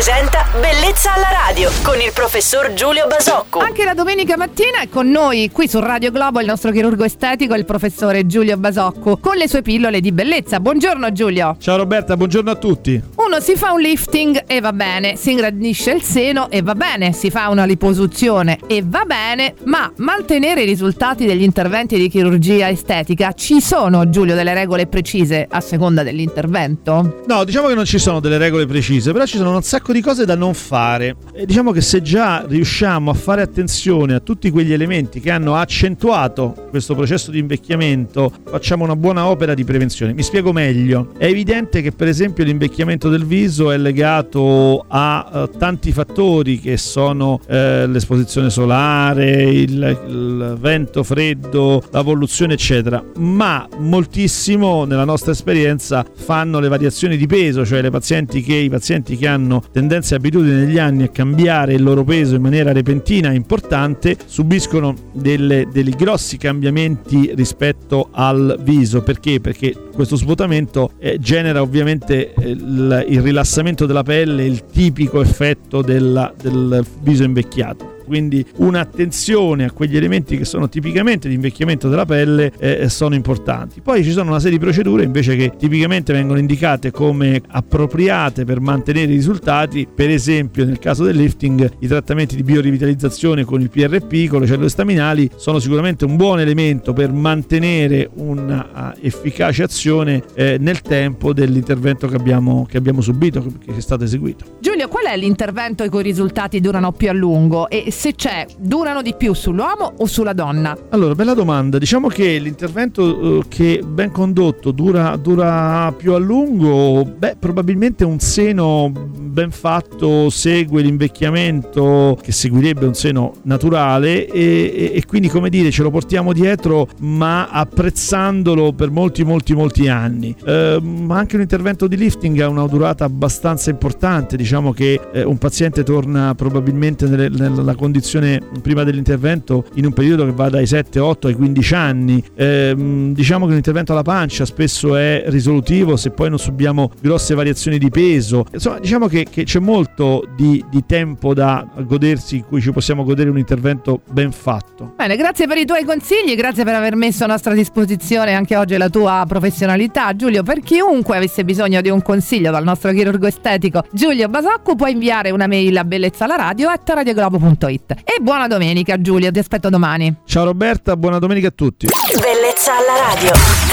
presenta Bellezza alla radio con il professor Giulio Basocco. Anche la domenica mattina è con noi qui su Radio Globo il nostro chirurgo estetico, il professore Giulio Basocco, con le sue pillole di bellezza. Buongiorno Giulio. Ciao Roberta, buongiorno a tutti. Uno si fa un lifting e va bene, si ingrandisce il seno e va bene, si fa una liposuzione e va bene, ma mantenere i risultati degli interventi di chirurgia estetica ci sono Giulio delle regole precise a seconda dell'intervento? No, diciamo che non ci sono delle regole precise, però ci sono un sacco di cose da non fare. E diciamo che se già riusciamo a fare attenzione a tutti quegli elementi che hanno accentuato questo processo di invecchiamento, facciamo una buona opera di prevenzione. Mi spiego meglio. È evidente che per esempio l'invecchiamento del viso è legato a uh, tanti fattori che sono uh, l'esposizione solare, il, il vento freddo, la polluzione, eccetera. Ma moltissimo nella nostra esperienza fanno le variazioni di peso, cioè pazienti che, i pazienti che hanno tendenza e abitudini negli anni a cambiare il loro peso in maniera repentina e importante subiscono delle, dei grossi cambiamenti rispetto al viso. Perché? Perché questo svuotamento eh, genera ovviamente eh, il, il, rilassamento della pelle, il tipico effetto della, del viso invecchiato quindi un'attenzione a quegli elementi che sono tipicamente di invecchiamento della pelle eh, sono importanti. Poi ci sono una serie di procedure invece che tipicamente vengono indicate come appropriate per mantenere i risultati, per esempio nel caso del lifting i trattamenti di biorivitalizzazione con il PRP, con le cellule staminali, sono sicuramente un buon elemento per mantenere un'efficace azione eh, nel tempo dell'intervento che abbiamo, che abbiamo subito, che è stato eseguito. Giulio, qual è l'intervento i cui risultati durano più a lungo? E se c'è, durano di più sull'uomo o sulla donna? Allora, bella domanda. Diciamo che l'intervento uh, che ben condotto dura, dura, più a lungo, beh, probabilmente un seno ben fatto segue l'invecchiamento che seguirebbe un seno naturale e, e, e quindi, come dire, ce lo portiamo dietro ma apprezzandolo per molti, molti, molti anni. Uh, ma anche un intervento di lifting ha una durata abbastanza importante. Diciamo che eh, un paziente torna probabilmente nelle, nella condizione prima dell'intervento in un periodo che va dai 7, 8 ai 15 anni. Eh, diciamo che l'intervento alla pancia spesso è risolutivo se poi non subiamo grosse variazioni di peso. Insomma, diciamo che, che c'è molto di, di, tempo da godersi in cui ci possiamo godere un intervento ben fatto. Bene, grazie per i tuoi consigli, grazie per aver messo a nostra disposizione anche oggi la tua professionalità. Giulio, per chiunque avesse bisogno di un consiglio dal nostro chirurgo estetico Giulio Basocco può inviare una mail a bellezzalaradio.it. E buona domenica Giulio, ti aspetto domani. Ciao Roberta, buona domenica a tutti. Bellezza alla radio.